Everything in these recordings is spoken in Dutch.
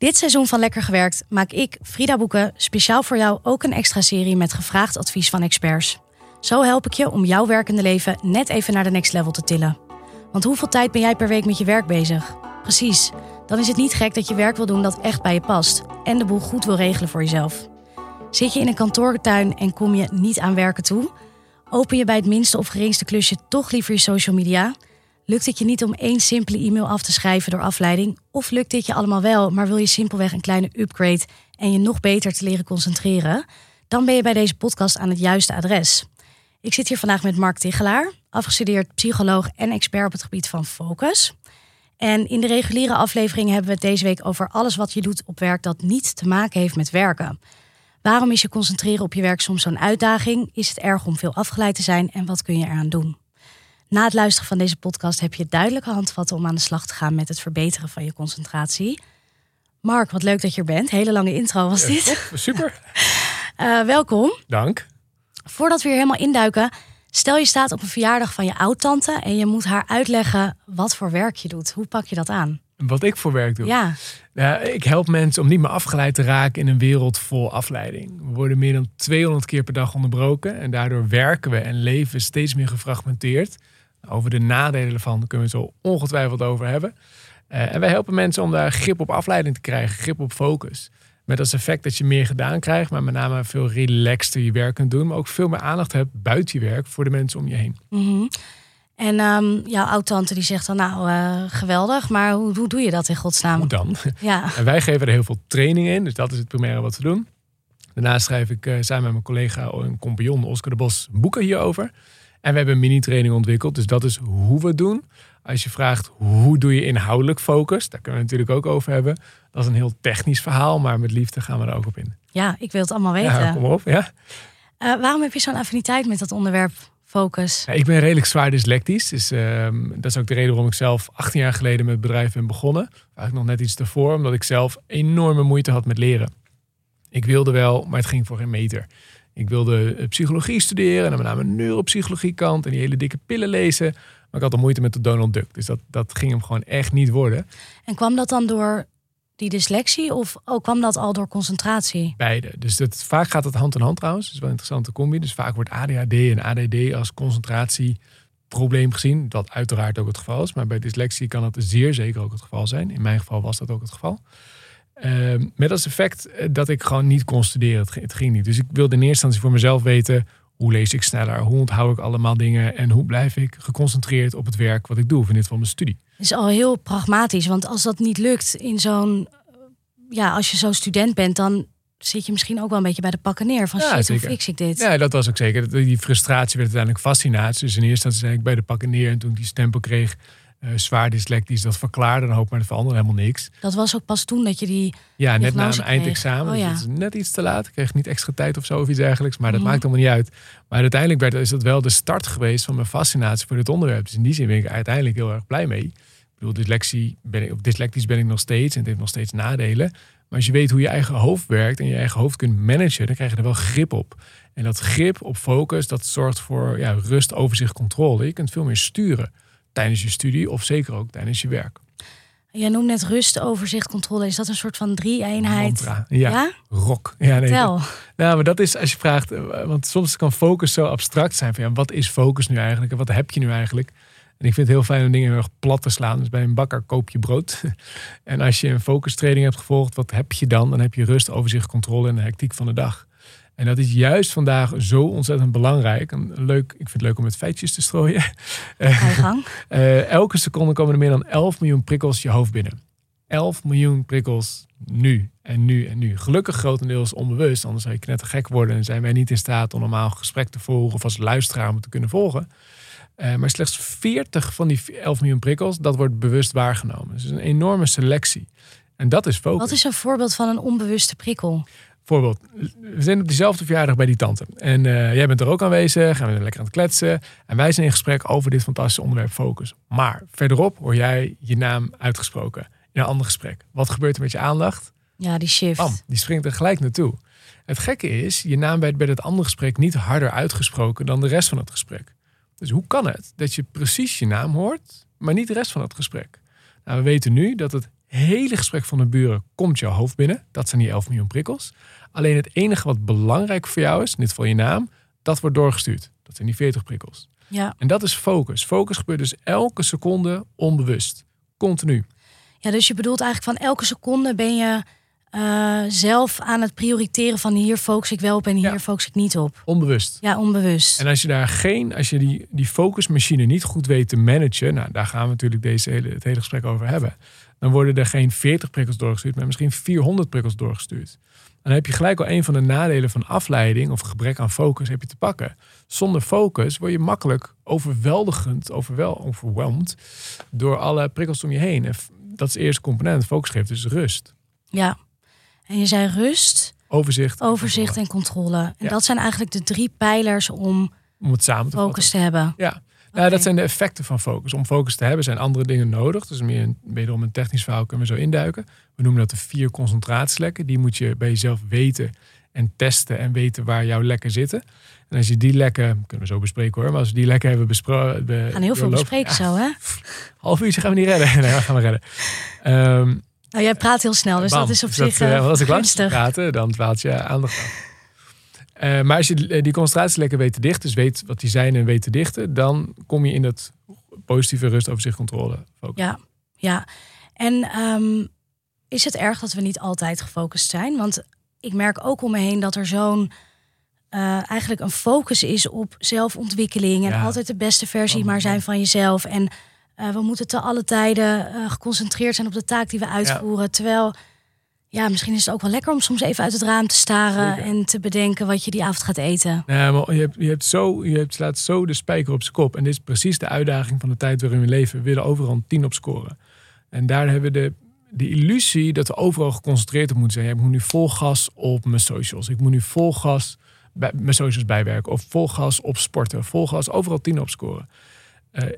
Dit seizoen van Lekker Gewerkt maak ik, Frida Boeken, speciaal voor jou ook een extra serie met gevraagd advies van experts. Zo help ik je om jouw werkende leven net even naar de next level te tillen. Want hoeveel tijd ben jij per week met je werk bezig? Precies, dan is het niet gek dat je werk wil doen dat echt bij je past en de boel goed wil regelen voor jezelf. Zit je in een kantoortuin en kom je niet aan werken toe? Open je bij het minste of geringste klusje toch liever je social media? Lukt het je niet om één simpele e-mail af te schrijven door afleiding? Of lukt dit je allemaal wel, maar wil je simpelweg een kleine upgrade en je nog beter te leren concentreren? Dan ben je bij deze podcast aan het juiste adres. Ik zit hier vandaag met Mark Tichelaar, afgestudeerd psycholoog en expert op het gebied van focus. En in de reguliere aflevering hebben we het deze week over alles wat je doet op werk dat niet te maken heeft met werken. Waarom is je concentreren op je werk soms zo'n uitdaging? Is het erg om veel afgeleid te zijn en wat kun je eraan doen? Na het luisteren van deze podcast heb je duidelijke handvatten om aan de slag te gaan met het verbeteren van je concentratie. Mark, wat leuk dat je er bent. Hele lange intro was dit. super. Uh, welkom. Dank. Voordat we hier helemaal induiken, stel je staat op een verjaardag van je oud-tante en je moet haar uitleggen wat voor werk je doet. Hoe pak je dat aan? Wat ik voor werk doe? Ja. ja. Ik help mensen om niet meer afgeleid te raken in een wereld vol afleiding. We worden meer dan 200 keer per dag onderbroken en daardoor werken we en leven steeds meer gefragmenteerd. Over de nadelen ervan kunnen we het zo ongetwijfeld over hebben. Uh, en wij helpen mensen om daar grip op afleiding te krijgen, grip op focus. Met als effect dat je meer gedaan krijgt, maar met name veel relaxter je werk kunt doen. Maar ook veel meer aandacht hebt buiten je werk voor de mensen om je heen. Mm En um, jouw oud-tante die zegt dan nou uh, geweldig, maar hoe, hoe doe je dat in godsnaam? Hoe dan? Ja. En wij geven er heel veel training in, dus dat is het primaire wat we doen. Daarnaast schrijf ik uh, samen met mijn collega en compagnon Oscar de Bos boeken hierover. En we hebben een mini-training ontwikkeld. Dus dat is hoe we het doen. Als je vraagt hoe doe je inhoudelijk focus, daar kunnen we het natuurlijk ook over hebben. Dat is een heel technisch verhaal, maar met liefde gaan we er ook op in. Ja, ik wil het allemaal weten. Ja, kom op, ja. Uh, waarom heb je zo'n affiniteit met dat onderwerp focus? Ja, ik ben redelijk zwaar dyslectisch. Dus uh, dat is ook de reden waarom ik zelf 18 jaar geleden met het bedrijf ben begonnen. Eigenlijk nog net iets ervoor, omdat ik zelf enorme moeite had met leren. Ik wilde wel, maar het ging voor geen meter. Ik wilde eh, psychologie studeren en met name neuropsychologie kant en die hele dikke pillen lezen. Maar ik had al moeite met de Donald Duck. Dus dat, dat ging hem gewoon echt niet worden. En kwam dat dan door die dyslexie of ook kwam dat al door concentratie? Beide. Dus dat, vaak gaat het hand in hand trouwens. Dat is wel een interessante combi. Dus vaak wordt ADHD en ADD als concentratieprobleem gezien. Wat uiteraard ook het geval is. Maar bij dyslexie kan het zeer zeker ook het geval zijn. In mijn geval was dat ook het geval. Uh, met als effect eh, dat ik gewoon niet kon studeren. Het, het, ging niet. Dus ik wilde in eerste instantie voor mezelf weten... hoe lees ik sneller? Hoe onthoud ik allemaal dingen? En hoe blijf ik geconcentreerd op het werk wat ik doe? Of in dit geval mijn studie. Het is al heel pragmatisch. Want als dat niet lukt in zo'n... Ja, als je zo student bent, dan zit je misschien ook wel een beetje bij de pakken neer. Van ja, shit, zeker. hoe fix ik dit? Ja, dat was ook zeker. Die frustratie werd uiteindelijk fascinatie. Dus in eerste instantie zei ik bij de pakken neer. En toen ik die stempel kreeg uh, zwaar dyslectisch dat verklaarde, dan hoop maar dat veranderde helemaal niks. Dat was ook pas toen dat je die. Ja, net na een eindexamen. Oh, ja. dus dat is net iets te laat. Ik kreeg niet extra tijd of zo of iets dergelijks. Maar dat mm. maakt allemaal niet uit. Maar uiteindelijk werd, is dat wel de start geweest van mijn fascinatie voor dit onderwerp. Dus in die zin ben ik uiteindelijk heel erg blij mee. Ik bedoel, dyslexie ben ik, of dyslectisch ben ik nog steeds. En het heeft nog steeds nadelen. Maar als je weet hoe je eigen hoofd werkt en je eigen hoofd kunt managen, dan krijg je er wel grip op. En dat grip op focus, dat zorgt voor ja, rust, overzicht, controle. Je kunt veel meer sturen tijdens je studie of zeker ook tijdens je werk. Je noemt net rust, overzicht, controle. Is dat een soort van drie-eenheid? Ja, ja, rock. Ja, nee, Tel. nou, maar dat is als je vraagt, eh, want soms kan focus zo abstract zijn van ja, wat is focus nu eigenlijk en wat heb je nu eigenlijk? En ik vind het heel fijn om dingen heel erg plat te slaan. Dus bij een bakker koop je brood. en als je een focus training hebt gevolgd, wat heb je dan? Dan heb je rust, overzicht, controle en de hectiek van de dag. En dat is juist vandaag zo ontzettend belangrijk. En leuk, ik vind het leuk om met feitjes te strooien. Uh, elke seconde komen er meer dan 11 miljoen prikkels je hoofd binnen. 11 miljoen prikkels nu en nu en nu. Gelukkig grotendeels onbewust, anders zou je knettergek worden en zijn wij niet in staat om normaal gesprek te volgen of als luisteraar om te kunnen volgen. Uh, maar slechts 40 van die 11 miljoen prikkels, dat wordt bewust waargenomen. Dus een enorme selectie. En dat is focus. Wat is een voorbeeld van een onbewuste prikkel? Voorbeeld, we zijn op diezelfde verjaardag bij die tante. En uh, jij bent er ook aanwezig, gaan we lekker aan het kletsen. En wij zijn in gesprek over dit fantastische onderwerp focus. Maar verderop hoor jij je naam uitgesproken in een ander gesprek. Wat gebeurt er met je aandacht? Ja, die shift. Bam, die springt er gelijk naartoe. Het gekke is, je naam werd bij het andere gesprek niet harder uitgesproken dan de rest van het gesprek. Dus hoe kan het dat je precies je naam hoort, maar niet de rest van het gesprek? Nou, we weten nu dat het hele gesprek van de buren komt jouw hoofd binnen. Dat zijn die 11 miljoen prikkels. Alleen het enige wat belangrijk voor jou is, in dit geval je naam, dat wordt doorgestuurd. Dat zijn die 40 prikkels. Ja. En dat is focus. Focus gebeurt dus elke seconde onbewust. Continu. ja, dus je bedoelt eigenlijk van elke seconde ben je eh, zelf aan het prioriteren van hier focus ik wel op en hier Ja. focus ik niet op. Onbewust. Ja, onbewust. En als je daar geen, als je die, die focusmachine niet goed weet te managen, nou daar gaan we natuurlijk deze hele, het hele gesprek over hebben. Dan worden er geen 40 prikkels doorgestuurd, maar misschien 400 prikkels doorgestuurd. Dan heb je gelijk al een van de nadelen van afleiding of gebrek aan focus heb je te pakken. Zonder focus word je makkelijk overweldigend, overwel, overweldigd door alle prikkels om je heen. En dat is de eerste component. Focus geeft dus rust, Ja. En je zei rust, overzicht, en overzicht controle. en controle. En Ja. dat zijn eigenlijk de drie pijlers om Om het samen te vatten. focus te hebben. Ja, nou, Oké. dat zijn de effecten van focus. Om focus te hebben zijn andere dingen nodig. Dus meer een, wederom een technisch verhaal kunnen we zo induiken. We noemen dat de vier concentratielekken. Die moet je bij jezelf weten en testen en weten waar jouw lekken zitten. En als je die lekken, kunnen we zo bespreken hoor, maar als we die lekken hebben besproken. We gaan heel veel bespreken zo, hè? Half uurtje gaan we niet redden. Nee, we gaan we redden. Ehm, Nou, jij praat heel snel, dus bam. dat is op Dus zich dat, eh, eh, als ik gunstig. praten, dan dwaalt je aandacht af. Eh, maar als je die die concentratielekken weet te dichten, dus weet wat die zijn en weet te dichten, dan kom je in dat positieve rust, overzicht, controle. Focus. Ja, ja. En ehm, is het erg dat we niet altijd gefocust zijn? Want ik merk ook om me heen dat er zo'n eh, eigenlijk een focus is op zelfontwikkeling en Ja. altijd de beste versie Oh, maar zijn van jezelf. En eh, we moeten te alle tijden eh, geconcentreerd zijn op de taak die we uitvoeren. Terwijl, ja, misschien is het ook wel lekker om soms even uit het raam te staren Zeker. en te bedenken wat je die avond gaat eten. Nee, maar je, hebt, je, hebt zo, je hebt, slaat zo de spijker op zijn kop. En dit is precies de uitdaging van de tijd waarin we leven. We willen overal een 10 op scoren. En daar hebben we de, de illusie dat we overal geconcentreerd op moeten zijn. Ik moet nu vol gas op mijn socials. Ik moet nu vol gas bij mijn socials bijwerken. Of vol gas op sporten. Vol gas overal 10 op scoren.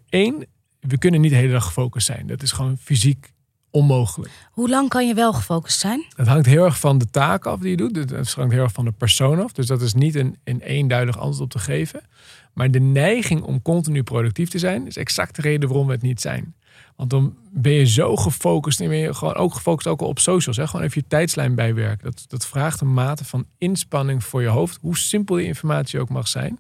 Eén, we kunnen niet de hele dag gefocust zijn. Dat is gewoon fysiek onmogelijk. Hoe lang kan je wel gefocust zijn? Het hangt heel erg van de taak af die je doet. Het hangt heel erg van de persoon af. Dus dat is niet een, een eenduidig antwoord op te geven. Maar de neiging om continu productief te zijn, is exact de reden waarom we het niet zijn. Want dan ben je zo gefocust en ben je gewoon ook gefocust ook al op socials. Hè? Gewoon even je tijdslijn bijwerken. Dat, dat vraagt een mate van inspanning voor je hoofd. Hoe simpel die informatie ook mag zijn.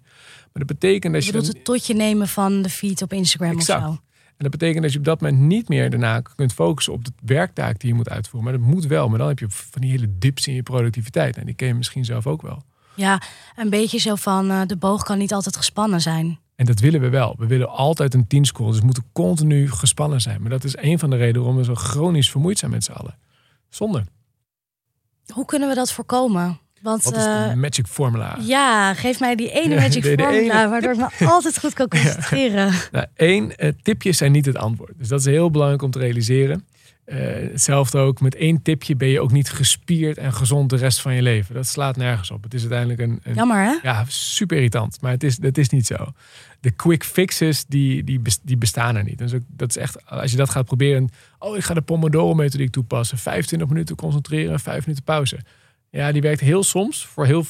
Maar dat betekent dat Je je. bedoelt dan- het tot je nemen van de feed op Instagram Exact. of zo? En dat betekent dat je op dat moment niet meer daarna kunt focussen op de werktaak die je moet uitvoeren. Maar dat moet wel. Maar dan heb je van die hele dips in je productiviteit. En die ken je misschien zelf ook wel. Ja, een beetje zo van eh, de boog kan niet altijd gespannen zijn. En dat willen we wel. We willen altijd een 10 scoren. Dus we moeten continu gespannen zijn. Maar dat is een van de redenen waarom we zo chronisch vermoeid zijn met z'n allen. Zonde. Hoe kunnen we dat voorkomen? Want Wat is eh, de magic formula? ja, geef mij die ene magic de- de formula ene. waardoor ik me altijd goed kan concentreren. Nou, één, eh, tipjes zijn niet het antwoord. Dus dat is heel belangrijk om te realiseren. Eh, hetzelfde ook, met één tipje ben je ook niet gespierd en gezond de rest van je leven. Dat slaat nergens op. Het is uiteindelijk een, een Jammer hè? Ja, super irritant. Maar het is, dat is niet zo. De quick fixes, die, die, die bestaan er niet. Dus ook, dat is echt, als je dat gaat proberen. Oh, ik ga de Pomodoro-methodiek toepassen. 25 minuten concentreren, 5 minuten pauze. Ja, die werkt heel soms voor, heel,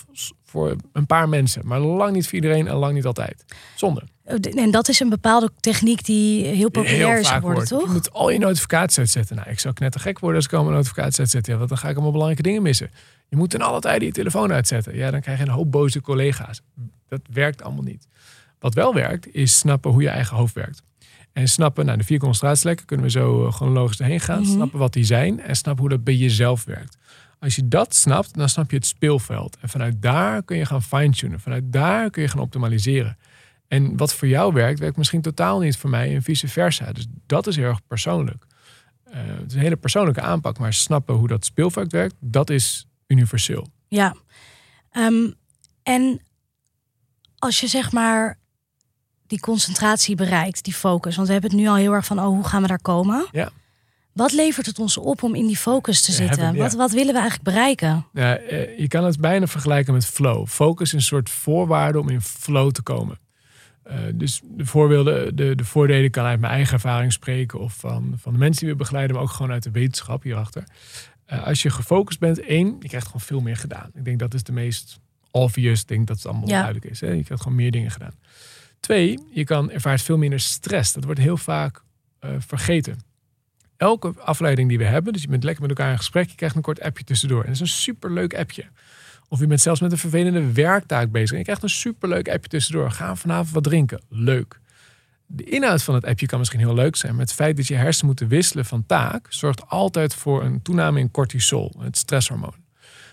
voor een paar mensen. Maar lang niet voor iedereen en lang niet altijd. Zonde. En dat is een bepaalde techniek die heel populair is geworden, toch? Je moet al je notificaties uitzetten. Nou, ik zou knettergek worden als ik al mijn notificaties uitzet. Ja, want dan ga ik allemaal belangrijke dingen missen. Je moet ten alle tijde je telefoon uitzetten. Ja, dan krijg je een hoop boze collega's. Dat werkt allemaal niet. Wat wel werkt, is snappen hoe je eigen hoofd werkt. En snappen, nou de vier concentratielekken kunnen we zo eh, chronologisch heen gaan. Mhm. Snappen wat die zijn en snappen hoe dat bij jezelf werkt. Als je dat snapt, dan snap je het speelveld. En vanuit daar kun je gaan fine-tunen. Vanuit daar kun je gaan optimaliseren. En wat voor jou werkt, werkt misschien totaal niet voor mij en vice versa. Dus dat is heel erg persoonlijk. Eh, het is een hele persoonlijke aanpak, maar snappen hoe dat speelveld werkt, dat is universeel. Ja. Ehm, en als je zeg maar die concentratie bereikt, die focus. Want we hebben het nu al heel erg van, oh, hoe gaan we daar komen? Ja. Wat levert het ons op om in die focus te zitten? hebben- ja. wat, wat willen we eigenlijk bereiken? Ja, eh, je kan het bijna vergelijken met flow. Focus is een soort voorwaarde om in flow te komen. Eh, dus de voorbeelden, de, de voordelen kan uit mijn eigen ervaring spreken of van, van de mensen die we begeleiden, maar ook gewoon uit de wetenschap hierachter. Eh, als je gefocust bent, één, je krijgt gewoon veel meer gedaan. Ik denk dat is de meest obvious, ik denk dat het allemaal Ja. duidelijk is. Hè? Je krijgt gewoon meer dingen gedaan. Twee, je kan ervaart veel minder stress. Dat wordt heel vaak vergeten. Elke afleiding die we hebben, dus je bent lekker met elkaar in gesprek, je krijgt een kort appje tussendoor. En dat is een superleuk appje. Of je bent zelfs met een vervelende werktaak bezig en je krijgt een superleuk appje tussendoor. Ga vanavond wat drinken. Leuk. De inhoud van het appje kan misschien heel leuk zijn, maar het feit dat je hersenen moeten wisselen van taak zorgt altijd voor een toename in cortisol, het stresshormoon.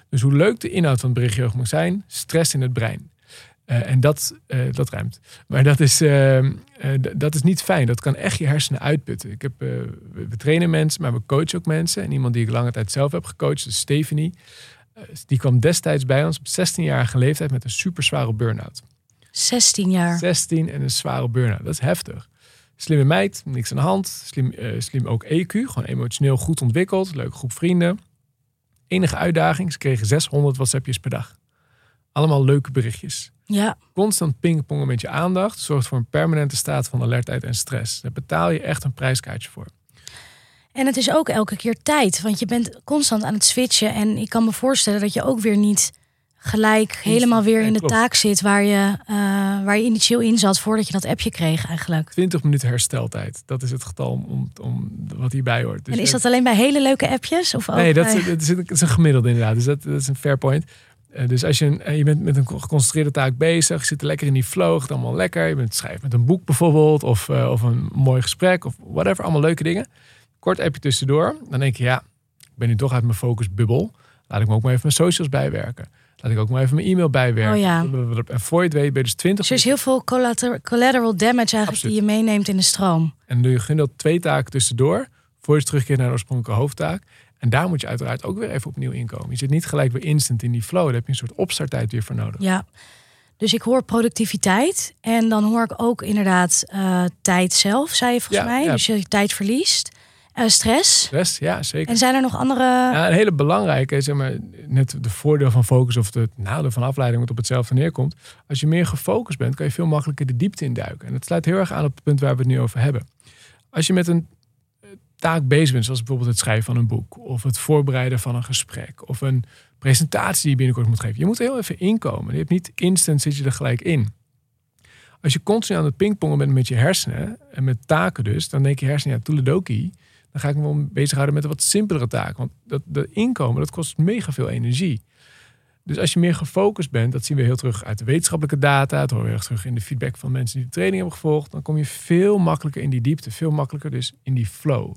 Dus hoe leuk de inhoud van het berichtje ook moet zijn, stress in het brein. Uh, en dat, uh, dat ruimt. Maar dat is, uh, dat is niet fijn. Dat kan echt je hersenen uitputten. Ik heb, we trainen mensen, maar we coachen ook mensen. En iemand die ik lange tijd zelf heb gecoacht, is Stephanie. die kwam destijds bij ons op 16-jarige leeftijd met een super zware burn-out. 16 jaar? 16 en een zware burn-out. Dat is heftig. Slimme meid, niks aan de hand. Slim, slim ook EQ, gewoon emotioneel goed ontwikkeld. Leuke groep vrienden. Enige uitdaging, ze kregen 600 WhatsAppjes per dag. Allemaal leuke berichtjes. Ja. Constant pingpongen met je aandacht zorgt voor een permanente staat van alertheid en stress. Daar betaal je echt een prijskaartje voor. En het is ook elke keer tijd, want je bent constant aan het switchen. En ik kan me voorstellen dat je ook weer niet gelijk helemaal weer in de taak zit waar je, uh, waar je initieel in zat voordat je dat appje kreeg eigenlijk. 20 minuten hersteltijd, dat is het getal om, om, wat hierbij hoort. Dus en is dat alleen bij hele leuke appjes? Of nee, dat, is, is, een gemiddelde inderdaad. Dus dat, dat is een fair point. Eh, dus als je, eh, je bent met een geconcentreerde taak bezig, je zit lekker in die flow, het allemaal lekker. Je bent schrijft met een boek bijvoorbeeld, of, uh, of een mooi gesprek, of whatever, allemaal leuke dingen. Kort appje tussendoor, dan denk je, ja, ik ben nu toch uit mijn focusbubbel. Laat ik me ook maar even mijn socials bijwerken. Laat ik ook maar even mijn e-mail bijwerken. Oh ja. En voor je het weet ben je dus 20 Dus er is heel veel collateral damage eigenlijk die je meeneemt in de stroom. En doe je gemiddeld twee taken tussendoor, voor je terugkeert naar de oorspronkelijke hoofdtaak. En daar moet je uiteraard ook weer even opnieuw inkomen. Je zit niet gelijk weer instant in die flow. Daar heb je een soort opstarttijd weer voor nodig. Ja, dus ik hoor productiviteit. En dan hoor ik ook inderdaad uh, tijd zelf, zei je volgens mij. Dus je tijd verliest. Uh, stress. Stress, ja, zeker. En zijn er nog andere... Ja, een hele belangrijke, zeg maar, net de voordeel van focus of de nadeel van afleiding wat op hetzelfde neerkomt. Als je meer gefocust bent, kan je veel makkelijker de diepte induiken. En dat sluit heel erg aan op het punt waar we het nu over hebben. Als je met een taak bezig bent, zoals bijvoorbeeld het schrijven van een boek, of het voorbereiden van een gesprek, of een presentatie die je binnenkort moet geven. Je moet heel even inkomen. Je hebt niet instant zit je er gelijk in. Als je constant aan het pingpongen bent met je hersenen, en met taken dus, dan denk je hersenen, ja, toeledoki, dan ga ik me wel bezighouden met een wat simpelere taak. Want dat, dat inkomen, dat kost mega veel energie. Dus als je meer gefocust bent, dat zien we heel terug uit de wetenschappelijke data, het horen we heel terug in de feedback van mensen die de training hebben gevolgd, dan kom je veel makkelijker in die diepte, veel makkelijker dus in die flow.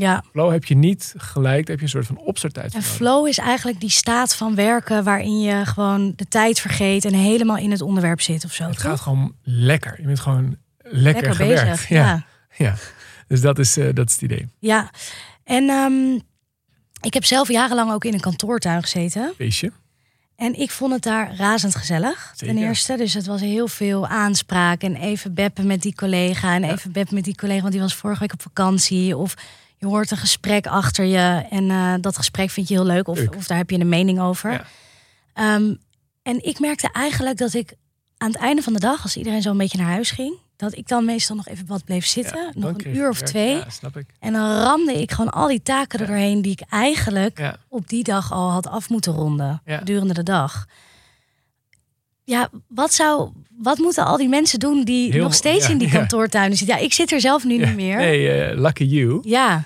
Ja. Flow heb je niet gelijk, heb je een soort van opstarttijd. En flow is eigenlijk die staat van werken waarin je gewoon de tijd vergeet en helemaal in het onderwerp zit of zo. Het gaat gewoon lekker. Je bent gewoon lekker, lekker bezig. Ja. ja. Dus dat is, uh, dat is het idee. Ja. En um, ik heb zelf jarenlang ook in een kantoortuin gezeten. Feestje. En ik vond het daar razend gezellig. Zeker. Ten eerste, dus het was heel veel aanspraak en even beppen met die collega en even beppen met die collega, want die was vorige week op vakantie. Of je hoort een gesprek achter je en uh, dat gesprek vind je heel leuk of, of daar heb je een mening over. Ja. Um, en ik merkte eigenlijk dat ik aan het einde van de dag, als iedereen zo een beetje naar huis ging, dat ik dan meestal nog even wat bleef zitten, ja, nog een uur of twee. Ja, snap ik. En dan ramde ik gewoon al die taken er doorheen die ik eigenlijk op die dag al had af moeten ronden gedurende de dag. Ja, wat zou, wat moeten al die mensen doen die nog steeds in die kantoortuinen zitten? Ja, ik zit er zelf nu niet meer. Nee, uh, lucky you. Ja.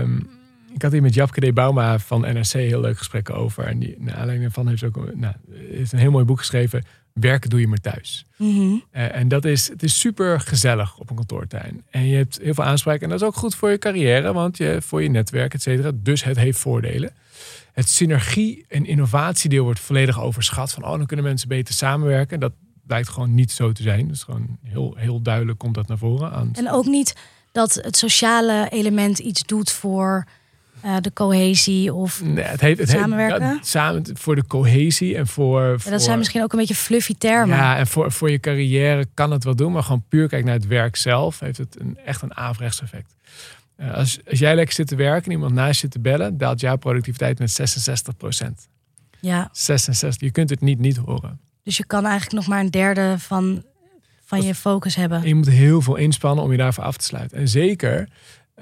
Um, ik had hier met Japke de Bauma van NRC heel leuk gesprekken over. En die, nou, alleen van heeft ook nou, heeft een heel mooi boek geschreven. Werken doe je maar thuis. Mm -hmm. uh, en dat is, het is super gezellig op een kantoortuin. En je hebt heel veel aanspraak. En dat is ook goed voor je carrière, want je, voor je netwerk, et cetera. Dus het heeft voordelen. Het synergie- en innovatiedeel wordt volledig overschat. Van, oh, dan kunnen mensen beter samenwerken. Dat blijkt gewoon niet zo te zijn. Dus gewoon heel, heel duidelijk komt dat naar voren. Aan. En ook niet dat het sociale element iets doet voor uh, de cohesie of nee, het heeft, het samenwerken? Heeft, samen voor de cohesie en voor, ja, Dat zijn misschien ook een beetje fluffy termen. Ja, en voor, voor je carrière kan het wel doen, maar gewoon puur kijk naar het werk zelf, heeft het een, echt een averechts effect. Uh, als, als jij lekker zit te werken en iemand naast je te bellen, daalt jouw productiviteit met 66 procent. Ja. 66. Je kunt het niet niet horen. Dus je kan eigenlijk nog maar een derde van, van je focus hebben. je moet heel veel inspannen om je daarvoor af te sluiten. En zeker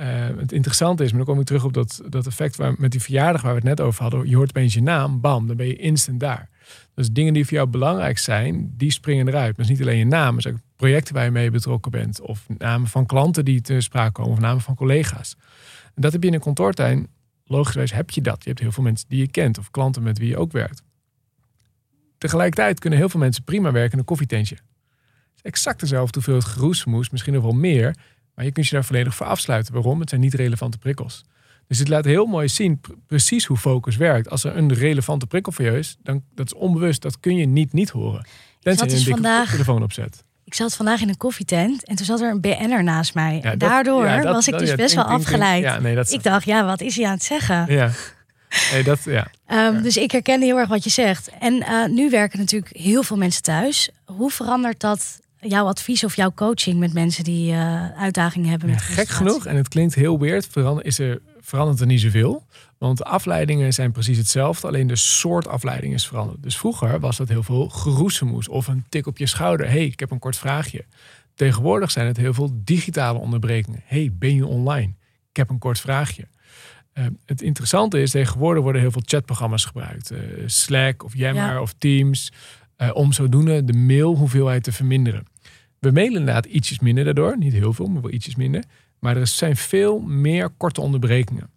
uh, het interessante is, maar dan kom ik terug op dat, dat effect waar, met die verjaardag waar we het net over hadden. Je hoort opeens je naam, bam, dan ben je instant daar. Dus dingen die voor jou belangrijk zijn, die springen eruit. Maar is niet alleen je naam, maar ook projecten waar je mee betrokken bent. Of namen van klanten die te sprake komen, of namen van collega's. En dat heb je in een kantoortuin. Logischwijs heb je dat. Je hebt heel veel mensen die je kent of klanten met wie je ook werkt. Tegelijkertijd kunnen heel veel mensen prima werken in een koffietentje. Het exact dezelfde hoeveelheid geroesmoes, misschien nog wel meer. Maar je kunt je daar volledig voor afsluiten. Waarom? Het zijn niet relevante prikkels. Dus het laat heel mooi zien precies hoe focus werkt. Als er een relevante prikkel voor je is, dan dat is onbewust. Dat kun je niet niet horen. Tenzij je dus een dikke vandaag- telefoon opzet. Ik zat vandaag in een koffietent en toen zat er een BN'er naast mij. Ja, Daardoor ja, dat- was ik dat- dus ja, best wel afgeleid. Ja, nee, dat is- Ik dacht, ja, wat is hij aan het zeggen? Ja. Nee, dat, ja. Ehm, Dus ik herken heel erg wat je zegt. En eh, nu werken natuurlijk heel veel mensen thuis. Hoe verandert dat jouw advies of jouw coaching met mensen die eh, uitdagingen hebben Ja, met gek concentratie? genoeg, en het klinkt heel weird, verander, is er, verandert er niet zoveel. Want de afleidingen zijn precies hetzelfde, alleen de soort afleiding is veranderd. Dus vroeger was dat heel veel geroezemoes of een tik op je schouder. hey, ik heb een kort vraagje. Tegenwoordig zijn het heel veel digitale onderbrekingen. hey, ben je online? Ik heb een kort vraagje. Eh, het interessante is, tegenwoordig worden heel veel chatprogramma's gebruikt. Eh, Slack of Yammer Ja. of Teams. eh, om zodoende de mailhoeveelheid te verminderen. We mailen inderdaad ietsjes minder daardoor. Niet heel veel, maar wel ietsjes minder. Maar er zijn veel meer korte onderbrekingen.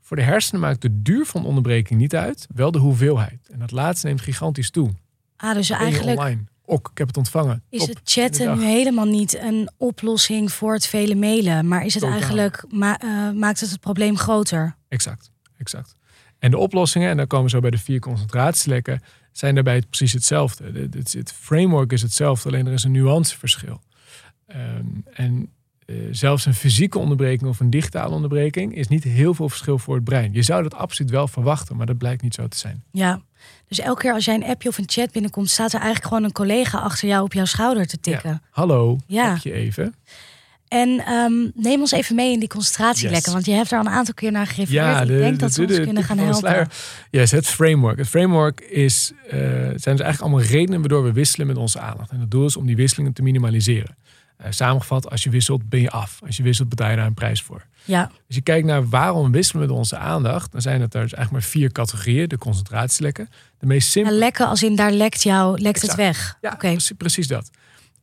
Voor de hersenen maakt de duur van de onderbreking niet uit, wel de hoeveelheid. En dat laatste neemt gigantisch toe. Ah, dus eigenlijk online. Ok, ik heb het ontvangen. is Top. het chatten nu helemaal niet een oplossing voor het vele mailen. Maar is het Totaal. eigenlijk, ma- eh, maakt het het probleem groter? Exact, exact. En de oplossingen, en dan komen we zo bij de vier concentratielekken, zijn daarbij precies hetzelfde. De- Het, het framework is hetzelfde, alleen er is een nuanceverschil. Ehm, en eh, zelfs een fysieke onderbreking of een digitale onderbreking is niet heel veel verschil voor het brein. Je zou dat absoluut wel verwachten, maar dat blijkt niet zo te zijn. Ja. Dus elke keer als jij een appje of een chat binnenkomt, staat er eigenlijk gewoon een collega achter jou op jouw schouder te tikken. Hallo, Ja. heb je even? En ehm, neem ons even mee in die concentratielekken, Yes. want je hebt er al een aantal keer naar gerefereerd. Ik denk dat ze ons kunnen gaan helpen. Yes, het framework. Het framework is, eh, zijn dus eigenlijk allemaal redenen waardoor we wisselen met onze aandacht. En het doel is om die wisselingen te minimaliseren. Eh, samengevat, als je wisselt, ben je af. Als je wisselt, betaal je daar een prijs voor. Ja, Als je kijkt naar waarom wisselen we met onze aandacht, dan zijn het er dus eigenlijk maar vier categorieën. De concentratielekken. De meest ja simpele. lekken als in daar lekt jou, lekt het weg. Ja, precies, precies dat.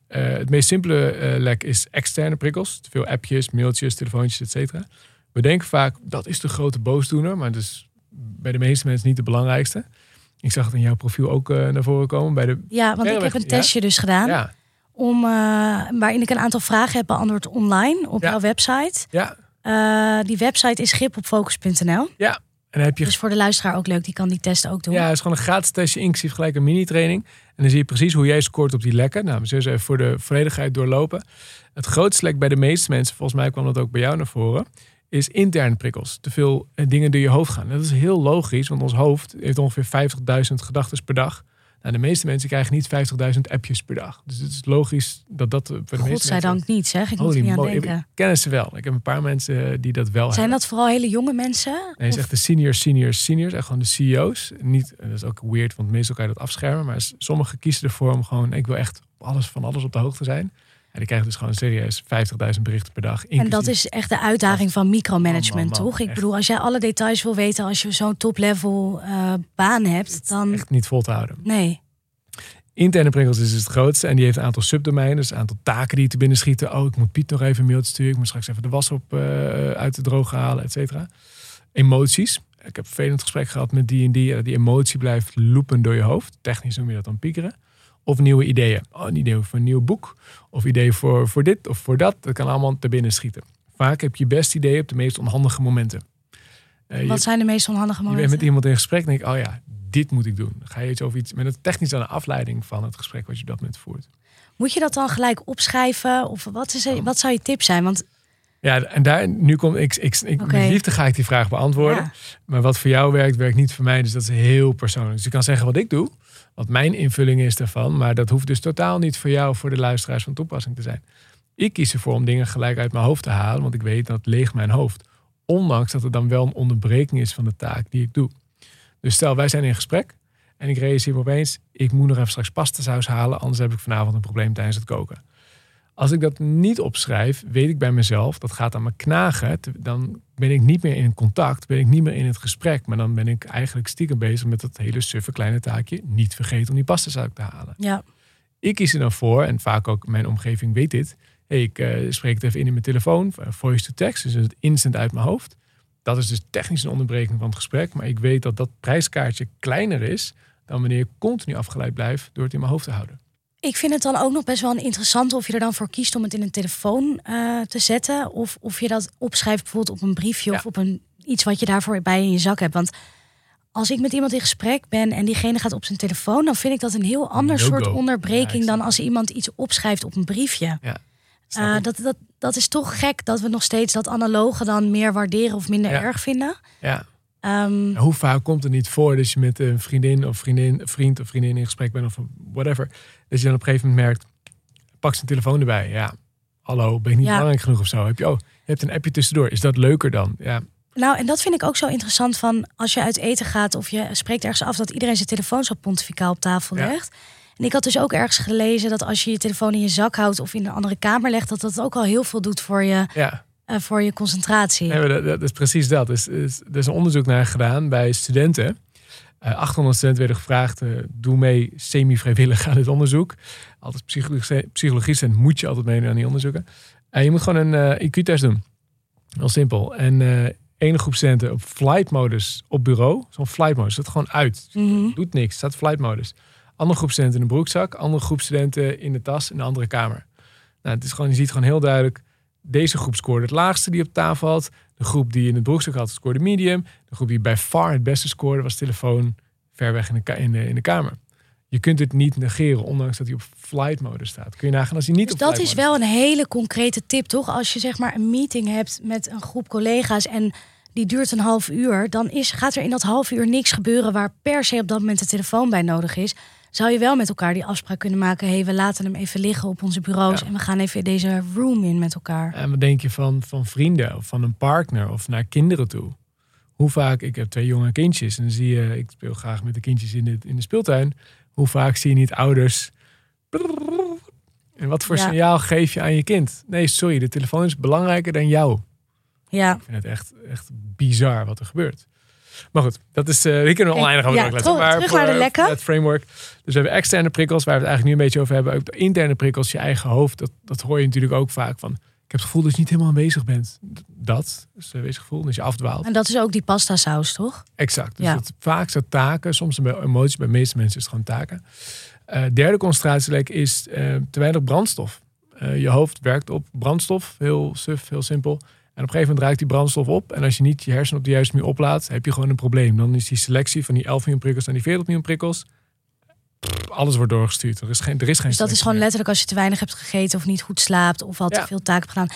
Eh, het meest simpele eh, lek is externe prikkels. Te veel appjes, mailtjes, telefoontjes, et cetera. We denken vaak, dat is de grote boosdoener. Maar dat is bij de meeste mensen niet de belangrijkste. Ik zag het in jouw profiel ook eh, naar voren komen. Bij de, ja, want ik heb een ja. testje dus gedaan. ja, Om, waarin ik een aantal vragen heb beantwoord online op Ja. jouw website. ja, die website is gripopfocus.nl. ja. En heb je Dus voor de luisteraar ook leuk, die kan die test ook doen. Ja, het is gewoon een gratis testje, inclusief gelijk een mini-training. En dan zie je precies hoe jij scoort op die lekken. Nou, we zullen ze even voor de volledigheid doorlopen. Het grootste lek bij de meeste mensen, volgens mij kwam dat ook bij jou naar voren, is interne prikkels. Te veel eh, dingen door je hoofd gaan. Dat is heel logisch, want ons hoofd heeft ongeveer 50.000 gedachten per dag. De meeste mensen krijgen niet 50.000 appjes per dag. Dus het is logisch dat dat eh, voor de meeste mensen... Godzijdank niet, zeg. Ik moet er niet aan denken. ik ken ze wel. Ik heb een paar mensen eh, die dat wel Zijn hebben. dat vooral hele jonge mensen? Nee, het is Of- echt de seniors, seniors, seniors. Echt gewoon de CEO's. Niet, dat is ook weird, want meestal kan je dat afschermen. Maar sommigen kiezen ervoor om gewoon... Ik wil echt alles van alles op de hoogte zijn. En die krijgen dus gewoon serieus 50.000 berichten per dag. En dat is echt de uitdaging van micromanagement, Man, man, man, toch? Ik echt. bedoel, als jij alle details wil weten, als je zo'n top-level eh, baan hebt, dan echt niet vol te houden. nee. Interne prikkels is het grootste. En die heeft een aantal subdomeinen. Dus een aantal taken die te binnen schieten. Oh, ik moet Piet nog even een mailtje sturen. Ik moet straks even de was op, eh, uit de droog halen, et cetera. Emoties. Ik heb een vervelend gesprek gehad met die en die. Die emotie blijft loopen door je hoofd. Technisch noem je dat dan piekeren. Of nieuwe ideeën. Oh, een idee voor een nieuw boek. Of idee voor, voor dit of voor dat. Dat kan allemaal te binnen schieten. Vaak heb je je beste idee op de meest onhandige momenten. Eh, je- Wat zijn de meest onhandige je bent momenten? met iemand in gesprek en denk ik, oh ja, dit moet ik doen. Dan ga je iets over iets met een technisch aan een afleiding van het gesprek wat je op dat moment voert. Moet je dat dan gelijk opschrijven? Of wat, is er, wat zou je tip zijn? Want Ja, en daar, nu kom ik, ik, ik met liefde ga ik die vraag beantwoorden. Ja. Maar wat voor jou werkt, werkt niet voor mij. Dus dat is heel persoonlijk. Dus je kan zeggen wat ik doe, wat mijn invulling is daarvan. Maar dat hoeft dus totaal niet voor jou, voor de luisteraars van toepassing te zijn. Ik kies ervoor om dingen gelijk uit mijn hoofd te halen, want ik weet dat het leegt mijn hoofd. Ondanks dat het dan wel een onderbreking is van de taak die ik doe. Dus stel, wij zijn in gesprek en ik realiseer me opeens, ik moet nog even straks pastasaus halen, anders heb ik vanavond een probleem tijdens het koken. Als ik dat niet opschrijf, weet ik bij mezelf, dat gaat aan me knagen. Dan ben ik niet meer in contact, ben ik niet meer in het gesprek. Maar dan ben ik eigenlijk stiekem bezig met dat hele suffe kleine taakje. Niet vergeten om die pastasaus te halen. ja, Ik kies er dan voor, en vaak ook mijn omgeving weet dit. Hey, ik eh, spreek het even in in mijn telefoon, eh, voice to text, dus het instant uit mijn hoofd. Dat is dus technisch een onderbreking van het gesprek. Maar ik weet dat dat prijskaartje kleiner is dan wanneer je continu afgeleid blijft door het in mijn hoofd te houden. Ik vind het dan ook nog best wel interessant of je er dan voor kiest om het in een telefoon uh, te zetten. Of of je dat opschrijft bijvoorbeeld op een briefje of op een iets wat je daarvoor bij in je zak hebt. Want als ik met iemand in gesprek ben en diegene gaat op zijn telefoon, dan vind ik dat een heel ander soort onderbreking dan als iemand iets opschrijft op een briefje. Ja, uh, dat, dat, dat is toch gek dat we nog steeds dat analoge dan meer waarderen of minder erg vinden. Ja. Um, Hoe vaak komt het niet voor dat je met een vriendin of vriendin, vriend of vriendin in gesprek bent of whatever, dat je dan op een gegeven moment merkt, pak zijn telefoon erbij. Ja, hallo, ben ik niet belangrijk genoeg of zo? Heb je, oh, je hebt een appje tussendoor. Is dat leuker dan? Ja, nou, en dat vind ik ook zo interessant van als je uit eten gaat of je spreekt ergens af dat iedereen zijn telefoon zo pontificaal op tafel legt. En ik had dus ook ergens gelezen dat als je je telefoon in je zak houdt of in een andere kamer legt, dat dat ook al heel veel doet voor je, ja. Uh, voor je concentratie. Nee, dat, dat, is precies dat. Er is, er is een onderzoek naar gedaan bij studenten. Uh, eh, 800 studenten werden gevraagd, uh, doe mee semi-vrijwillig aan dit onderzoek. Altijd psychologie, psychologie moet je altijd meedoen aan die onderzoeken. En je moet gewoon een IQ-test doen. Heel simpel. En ene groep studenten op flight modus op bureau. Zo'n flight modus, dat gewoon uit. Mhm. Doet niks, staat flight modus. Andere groep studenten in de broekzak, andere groep studenten in de tas in de andere kamer. Nou, het is gewoon, je ziet gewoon heel duidelijk, deze groep scoorde het laagste die op tafel had. De groep die in het broekzak had, scoorde medium. De groep die bij far het beste scoorde, was telefoon ver weg in de, in de, in de kamer. Je kunt het niet negeren, ondanks dat hij op flight mode staat. Kun je nagaan als hij niet dus op dat is wel een hele concrete tip, toch? Als je zeg maar een meeting hebt met een groep collega's en die duurt een half uur, dan is, gaat er in dat half uur niks gebeuren waar per se op dat moment de telefoon bij nodig is. Zou je wel met elkaar die afspraak kunnen maken? hey, we laten hem even liggen op onze bureaus en we gaan even deze room in met elkaar. En wat denk je van, van vrienden of van een partner of naar kinderen toe? Hoe vaak, ik heb twee jonge kindjes en dan zie je, ik speel graag met de kindjes in de, in de speeltuin. Hoe vaak zie je niet ouders. En wat voor signaal geef je aan je kind? Nee, sorry, de telefoon is belangrijker dan jou. Ja. Ik vind het echt, echt bizar wat er gebeurt. Maar goed, dat is, uh, we kunnen oneindig over ja, letten. Maar terug naar de lekken. Het framework. Dus we hebben externe prikkels, waar we het eigenlijk nu een beetje over hebben. Ook de interne prikkels, je eigen hoofd. Dat, dat hoor je natuurlijk ook vaak van. Ik heb het gevoel dat je niet helemaal aanwezig bent. Dat is het wezen gevoel, dus je afdwaalt. En dat is ook die pasta saus, toch? Exact. Dus ja. het, vaak zijn taken, soms bij emoties, bij de meeste mensen is het gewoon taken. Uh, derde concentratielek is te weinig brandstof. je hoofd werkt op brandstof, heel suf, heel simpel. En op een gegeven moment draait die brandstof op. En als je niet je hersenen op de juiste manier oplaadt, heb je gewoon een probleem. Dan is die selectie van die 11 miljoen prikkels naar die 40 miljoen prikkels. alles wordt doorgestuurd. Er is geen, er is geen dus dat is gewoon letterlijk als je te weinig hebt gegeten of niet goed slaapt of al te veel taken hebt gedaan.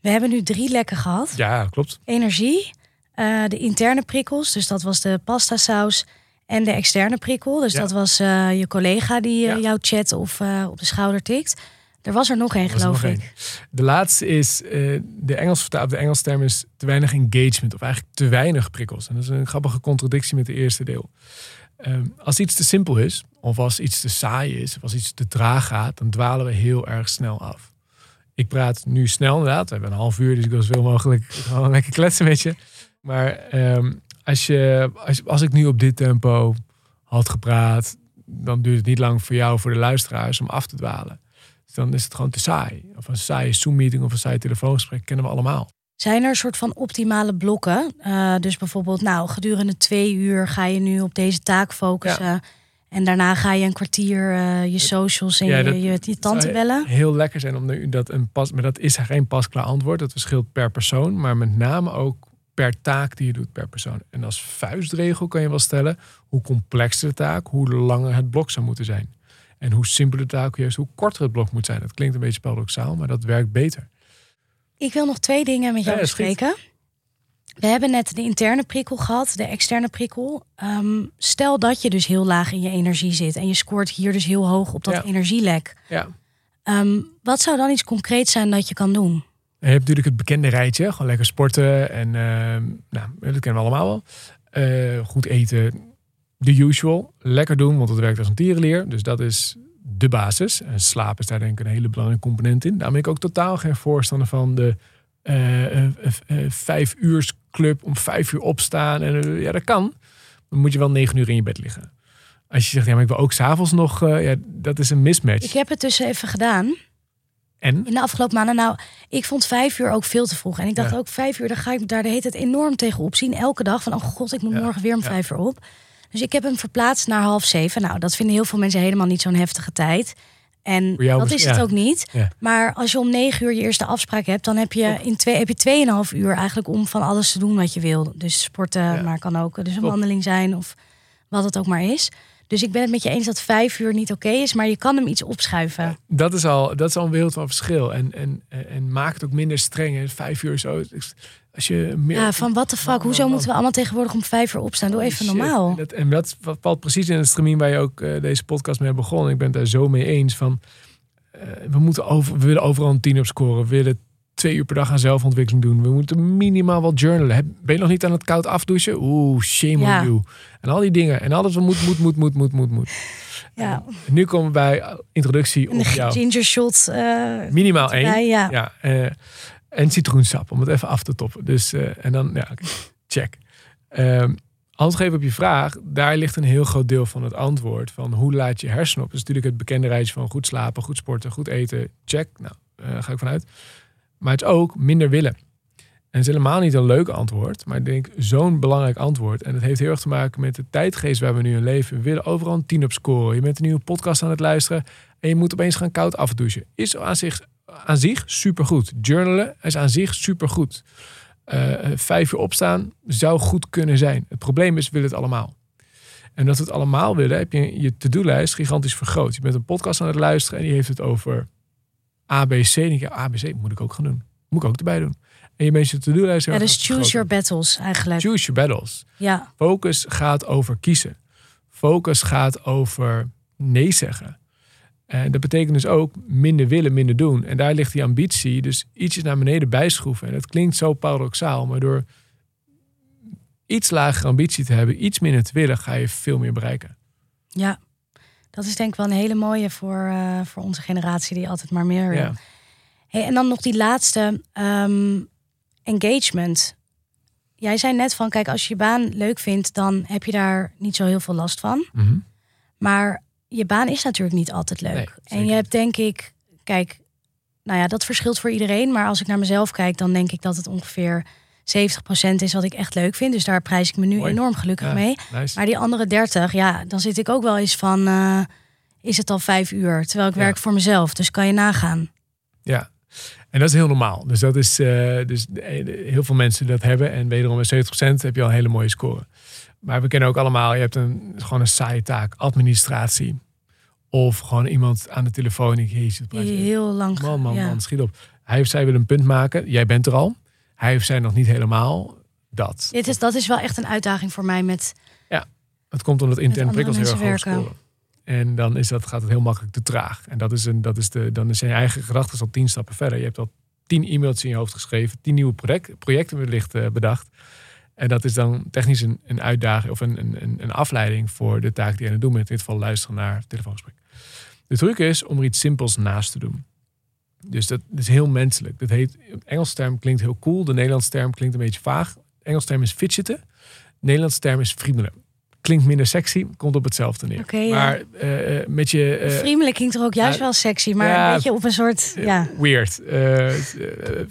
We hebben nu drie lekken gehad. Ja, klopt. Energie, uh, de interne prikkels, dus dat was de pasta saus. En de externe prikkel, dus dat was uh, je collega die uh, jou chat of op de schouder tikt. Er was er nog één, geloof ik. De laatste is, uh, de Engels, de Engels term is te weinig engagement. Of eigenlijk te weinig prikkels. En dat is een grappige contradictie met het eerste deel. Um, als iets te simpel is, of als iets te saai is, of als iets te traag gaat, dan dwalen we heel erg snel af. Ik praat nu snel inderdaad. We hebben een half uur, dus ik wil zoveel mogelijk gewoon lekker kletsen met je. Maar um, als, je, als, als ik nu op dit tempo had gepraat, dan duurt het niet lang voor jou, voor de luisteraars, om af te dwalen dan is het gewoon te saai. Of een saaie Zoom-meeting of een saai telefoongesprek kennen we allemaal. Zijn er een soort van optimale blokken? Uh, dus bijvoorbeeld, nou, gedurende twee uur ga je nu op deze taak focussen. En daarna ga je een kwartier uh, je socials en ja, je, je, je, tante bellen. Heel lekker zijn om nu dat een pas, maar dat is geen pasklaar antwoord. Dat verschilt per persoon, maar met name ook per taak die je doet per persoon. En als vuistregel kan je wel stellen hoe complexer de taak, hoe langer het blok zou moeten zijn. En hoe simpeler de taak juist, hoe korter het blok moet zijn. Dat klinkt een beetje paradoxaal, maar dat werkt beter. Ik wil nog twee dingen met jou bespreken. We hebben net de interne prikkel gehad, de externe prikkel. Ehm, stel dat je dus heel laag in je energie zit en je scoort hier dus heel hoog op dat energielek. Ja. Ehm, wat zou dan iets concreets zijn dat je kan doen? Je hebt natuurlijk het bekende rijtje, gewoon lekker sporten en uh, nou, dat kennen we allemaal wel. Uh, goed eten, the usual. Lekker doen, want het werkt als een tierenleer. Dus dat is de basis. En slaap is daar denk ik een hele belangrijke component in. Daarom ben ik ook totaal geen voorstander van de uh, uh, vijf uur club om vijf uur opstaan. En ja, dat kan. Dan moet je wel negen uur in je bed liggen. Als je zegt, ja, maar ik wil ook s'avonds nog, ja, dat is een mismatch. Ik heb het dus even gedaan. En? In de afgelopen maanden, nou, ik vond vijf uur ook veel te vroeg. En ik dacht Ja. ook, vijf uur, dan ga ik daar de hele tijd enorm tegen opzien. Elke dag van, oh god, ik moet Ja. morgen weer om vijf uur op. Dus ik heb hem verplaatst naar half zeven. Nou, dat vinden heel veel mensen helemaal niet zo'n heftige tijd. En dat was- is het ja. ook niet. Ja. Maar als je om negen uur je eerste afspraak hebt, dan heb je in twee, heb je tweeënhalf uur eigenlijk om van alles te doen wat je wil. Dus sporten, Ja. maar kan ook dus een Top. wandeling zijn of wat het ook maar is. Dus ik ben het met je eens dat vijf uur niet oké is, maar je kan hem iets opschuiven. Dat is al, dat is al een wereld van verschil. En, en, en maakt het ook minder streng. Vijf uur zo. Als je meer, Ja, van what the fuck, hoezo moeten we allemaal tegenwoordig om vijf uur opstaan? Doe even Shit. normaal. En dat, en dat valt precies in het stramien waar je ook eh, deze podcast mee begonnen. Ik ben het daar zo mee eens van. eh, we, moeten over, we willen overal een tien op scoren. We willen twee uur per dag aan zelfontwikkeling doen. We moeten minimaal wat journalen. Heb- Ben je nog niet aan het koud afdouchen? Oeh, shame Ja. on you. En al die dingen. En alles wat moet, moet, moet, moet, moet, moet, moet. Ja, En nu komen we bij eh, introductie op de jou. ginger shot. eh, Minimaal één. ja. Ja, en citroensap om het even af te toppen. Dus, eh, en dan, ja, check. Ehm antwoord geven op je vraag, daar ligt een heel groot deel van het antwoord. Van hoe laat je hersenen op? Dat is natuurlijk het bekende rijtje van goed slapen, goed sporten, goed eten. Check, nou, eh, ga ik vanuit. Maar het is ook minder willen. En het is helemaal niet een leuk antwoord, maar ik denk zo'n belangrijk antwoord. En het heeft heel erg te maken met de tijdgeest waar we nu in leven. We willen overal een tien op scoren. Je bent een nieuwe podcast aan het luisteren en je moet opeens gaan koud afdouchen. Is aan zich, aan zich supergoed. Journalen is aan zich supergoed. Eh vijf uur opstaan zou goed kunnen zijn. Het probleem is, we willen het allemaal. En dat we het allemaal willen, heb je je to-do-lijst gigantisch vergroot. Je bent een podcast aan het luisteren en die heeft het over ABC. En denk je, ABC moet ik ook gaan doen. Moet ik ook erbij doen. En je bent je to-do-lijst Ja, erg dus choose your battles eigenlijk. Choose your battles. Ja, Focus gaat over kiezen. Focus gaat over nee zeggen. En dat betekent dus ook minder willen, minder doen. En daar ligt die ambitie dus ietsjes naar beneden bijschroeven. En dat klinkt zo paradoxaal, maar door iets lagere ambitie te hebben, iets minder te willen, ga je veel meer bereiken. ja. Dat is denk ik wel een hele mooie voor, eh, voor onze generatie die altijd maar meer wil. Ja. Hey, en dan nog die laatste, ehm, engagement. Jij zei net van, kijk, als je je baan leuk vindt, dan heb je daar niet zo heel veel last van. Mhm. Maar je baan is natuurlijk niet altijd leuk. Nee, en je hebt denk ik, kijk, nou ja, dat verschilt voor iedereen. Maar als ik naar mezelf kijk, dan denk ik dat het ongeveer 70% is wat ik echt leuk vind. Dus daar prijs ik me nu Mooi. enorm gelukkig Ja, mee. nice. Maar die andere 30, ja, dan zit ik ook wel eens van, eh, is het al vijf uur? Terwijl ik Ja. werk voor mezelf. Dus kan je nagaan. Ja, en dat is heel normaal. Dus dat is eh, dus eh, heel veel mensen dat hebben. En wederom bij 70% heb je al een hele mooie score. Maar we kennen ook allemaal, je hebt een, gewoon een saaie taak, administratie. Of gewoon iemand aan de telefoon. Ik, jezus, even- heel lang Man, man, ja. man, schiet op. Hij of zij wil een punt maken. Jij bent er al. Hij of zij nog niet helemaal. Dat. Dit is, dat is wel echt een uitdaging voor mij met Het komt omdat interne prikkels heel erg hoog scoren. En dan is dat, gaat het heel makkelijk te traag. En dat is een, dat is de, dan zijn je eigen gedachten al tien stappen verder. Je hebt al tien e-mails in je hoofd geschreven. Tien nieuwe project, projecten wellicht eh, bedacht. En dat is dan technisch een, een uitdaging of een, een, een- een afleiding voor de taak die je aan het doen bent. In dit geval luisteren naar het telefoongesprek. De truc is om er iets simpels naast te doen. Dus dat is heel menselijk. Dat heet, Engels term klinkt heel cool. De Nederlandse term klinkt een beetje vaag. Engels term is fidgeten. Nederlandse term is friemelen. Klinkt minder sexy, komt op hetzelfde neer. Maar eh, eh, met je... eh, Vriendelijk klinkt er ook juist wel sexy, maar ja, een beetje op een soort, ja, weird. eh,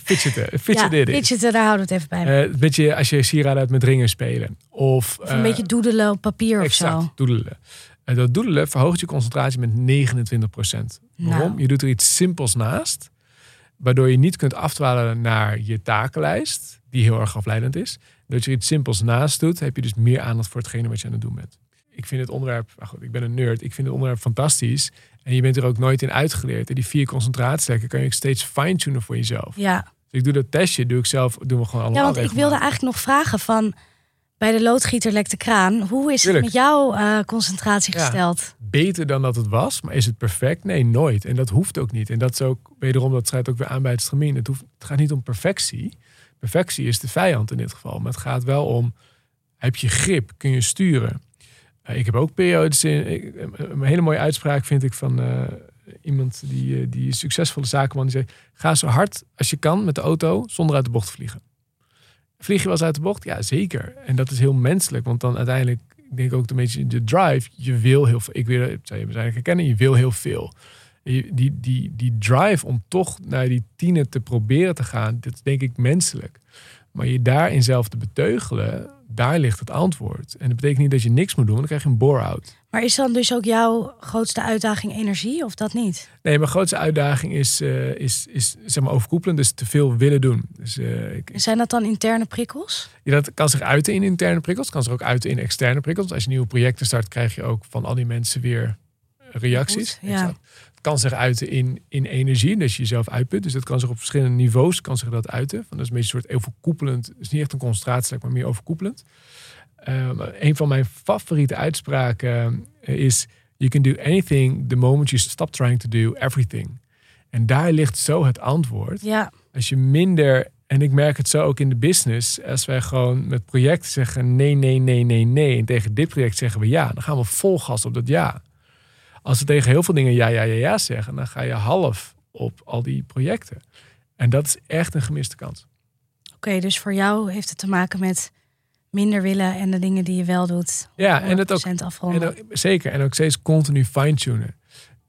fidgeten. ja Fidgeten. fidgeten, daar houden we het even bij. Eh, met je, als je sieraden uit met ringen spelen. Of, of een beetje doedelen op papier of exact, zo. doedelen. En dat doedelen verhoogt je concentratie met 29 procent. Waarom? Nou. Je doet er iets simpels naast. Waardoor je niet kunt afdwalen naar je takenlijst. Die heel erg afleidend is. Dat je er iets simpels naast doet. Heb je dus meer aandacht voor hetgene wat je aan het doen bent. Ik vind het onderwerp, nou goed, ik ben een nerd. Ik vind het onderwerp fantastisch. En je bent er ook nooit in uitgeleerd. En die vier concentratielekken kan je ook steeds fine-tunen voor jezelf. Ja, Dus ik doe dat testje, doe ik zelf, doen we gewoon allemaal. ja want ik wilde eigenlijk nog vragen van, bij de loodgieter lekt de kraan. Hoe is Tuurlijk. het met jouw eh, concentratie Ja. gesteld? beter dan dat het was. Maar is het perfect? Nee, nooit. En dat hoeft ook niet. En dat is ook, wederom, dat schrijft ook weer aan bij het stramien. Het, hoeft, het gaat niet om perfectie. Perfectie is de vijand in dit geval. Maar het gaat wel om, heb je grip? Kun je sturen? Eh, ik heb ook periodes in... ik- een- hele mooie uitspraak vind ik van eh, iemand die, die succesvolle zakenman. Die zei, ga zo hard als je kan met de auto zonder uit de bocht te vliegen. Vlieg je wel eens uit de bocht? Ja, zeker. En dat is heel menselijk. Want dan uiteindelijk, ik denk ook een beetje de drive. Je wil heel veel. Ik wil, ik we zijn herkennen, je wil heel veel. Die, die, die drive om toch naar die tienen te proberen te gaan, dat is denk ik menselijk. Maar je daarin zelf te beteugelen, daar ligt het antwoord. En dat betekent niet dat je niks moet doen, dan krijg je een bore-out. Maar is dan dus ook jouw grootste uitdaging energie of dat niet? Nee, mijn grootste uitdaging is, uh, is, is zeg maar overkoepelend, dus te veel willen doen. Dus, uh, ik, Zijn dat dan interne prikkels? Ja, dat kan zich uiten in interne prikkels, kan zich ook uiten in externe prikkels. Als je nieuwe projecten start, krijg je ook van al die mensen weer reacties. Goed, ja. Kan zich uiten in, in energie, dus je jezelf uitput. Dus dat kan zich op verschillende niveaus kan zich dat uiten. Van, dat is een beetje een soort overkoepelend. Het is niet echt een concentratie, maar meer overkoepelend. Um, een van mijn favoriete uitspraken is: You can do anything the moment you stop trying to do everything. En daar ligt zo het antwoord. Ja. Als je minder, en ik merk het zo ook in de business, als wij gewoon met projecten zeggen nee, nee, nee, nee, nee. En tegen dit project zeggen we ja, dan gaan we vol gas op dat ja. Als we tegen heel veel dingen ja, ja, ja, ja zeggen, dan ga je half op al die projecten. En dat is echt een gemiste kans. Oké, dus voor jou heeft het te maken met minder willen en de dingen die je wel doet. Ja, en het ook. En zeker. En ook steeds continu fine-tunen.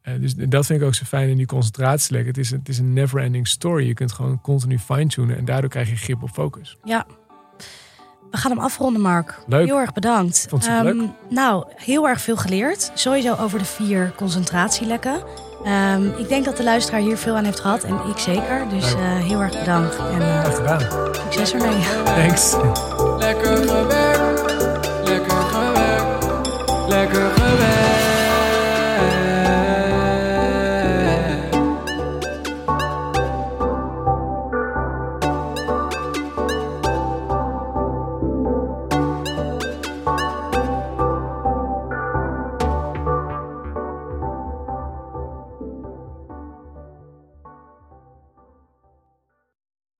Uh, dus dat vind ik ook zo fijn in die concentratielek. Het is, het is een never-ending story. Je kunt gewoon continu fine-tunen en daardoor krijg je grip op focus. Ja we gaan hem afronden, Mark. Leuk. Heel erg bedankt. Vond je het leuk? Ehm, nou, heel erg veel geleerd. Sowieso over de vier concentratielekken. Ehm, ik denk dat de luisteraar hier veel aan heeft gehad en ik zeker. Dus eh, heel erg bedankt. En, eh, gedaan. Succes ermee. Thanks. Lekker gewerkt, lekker gewerkt, lekker gewerkt.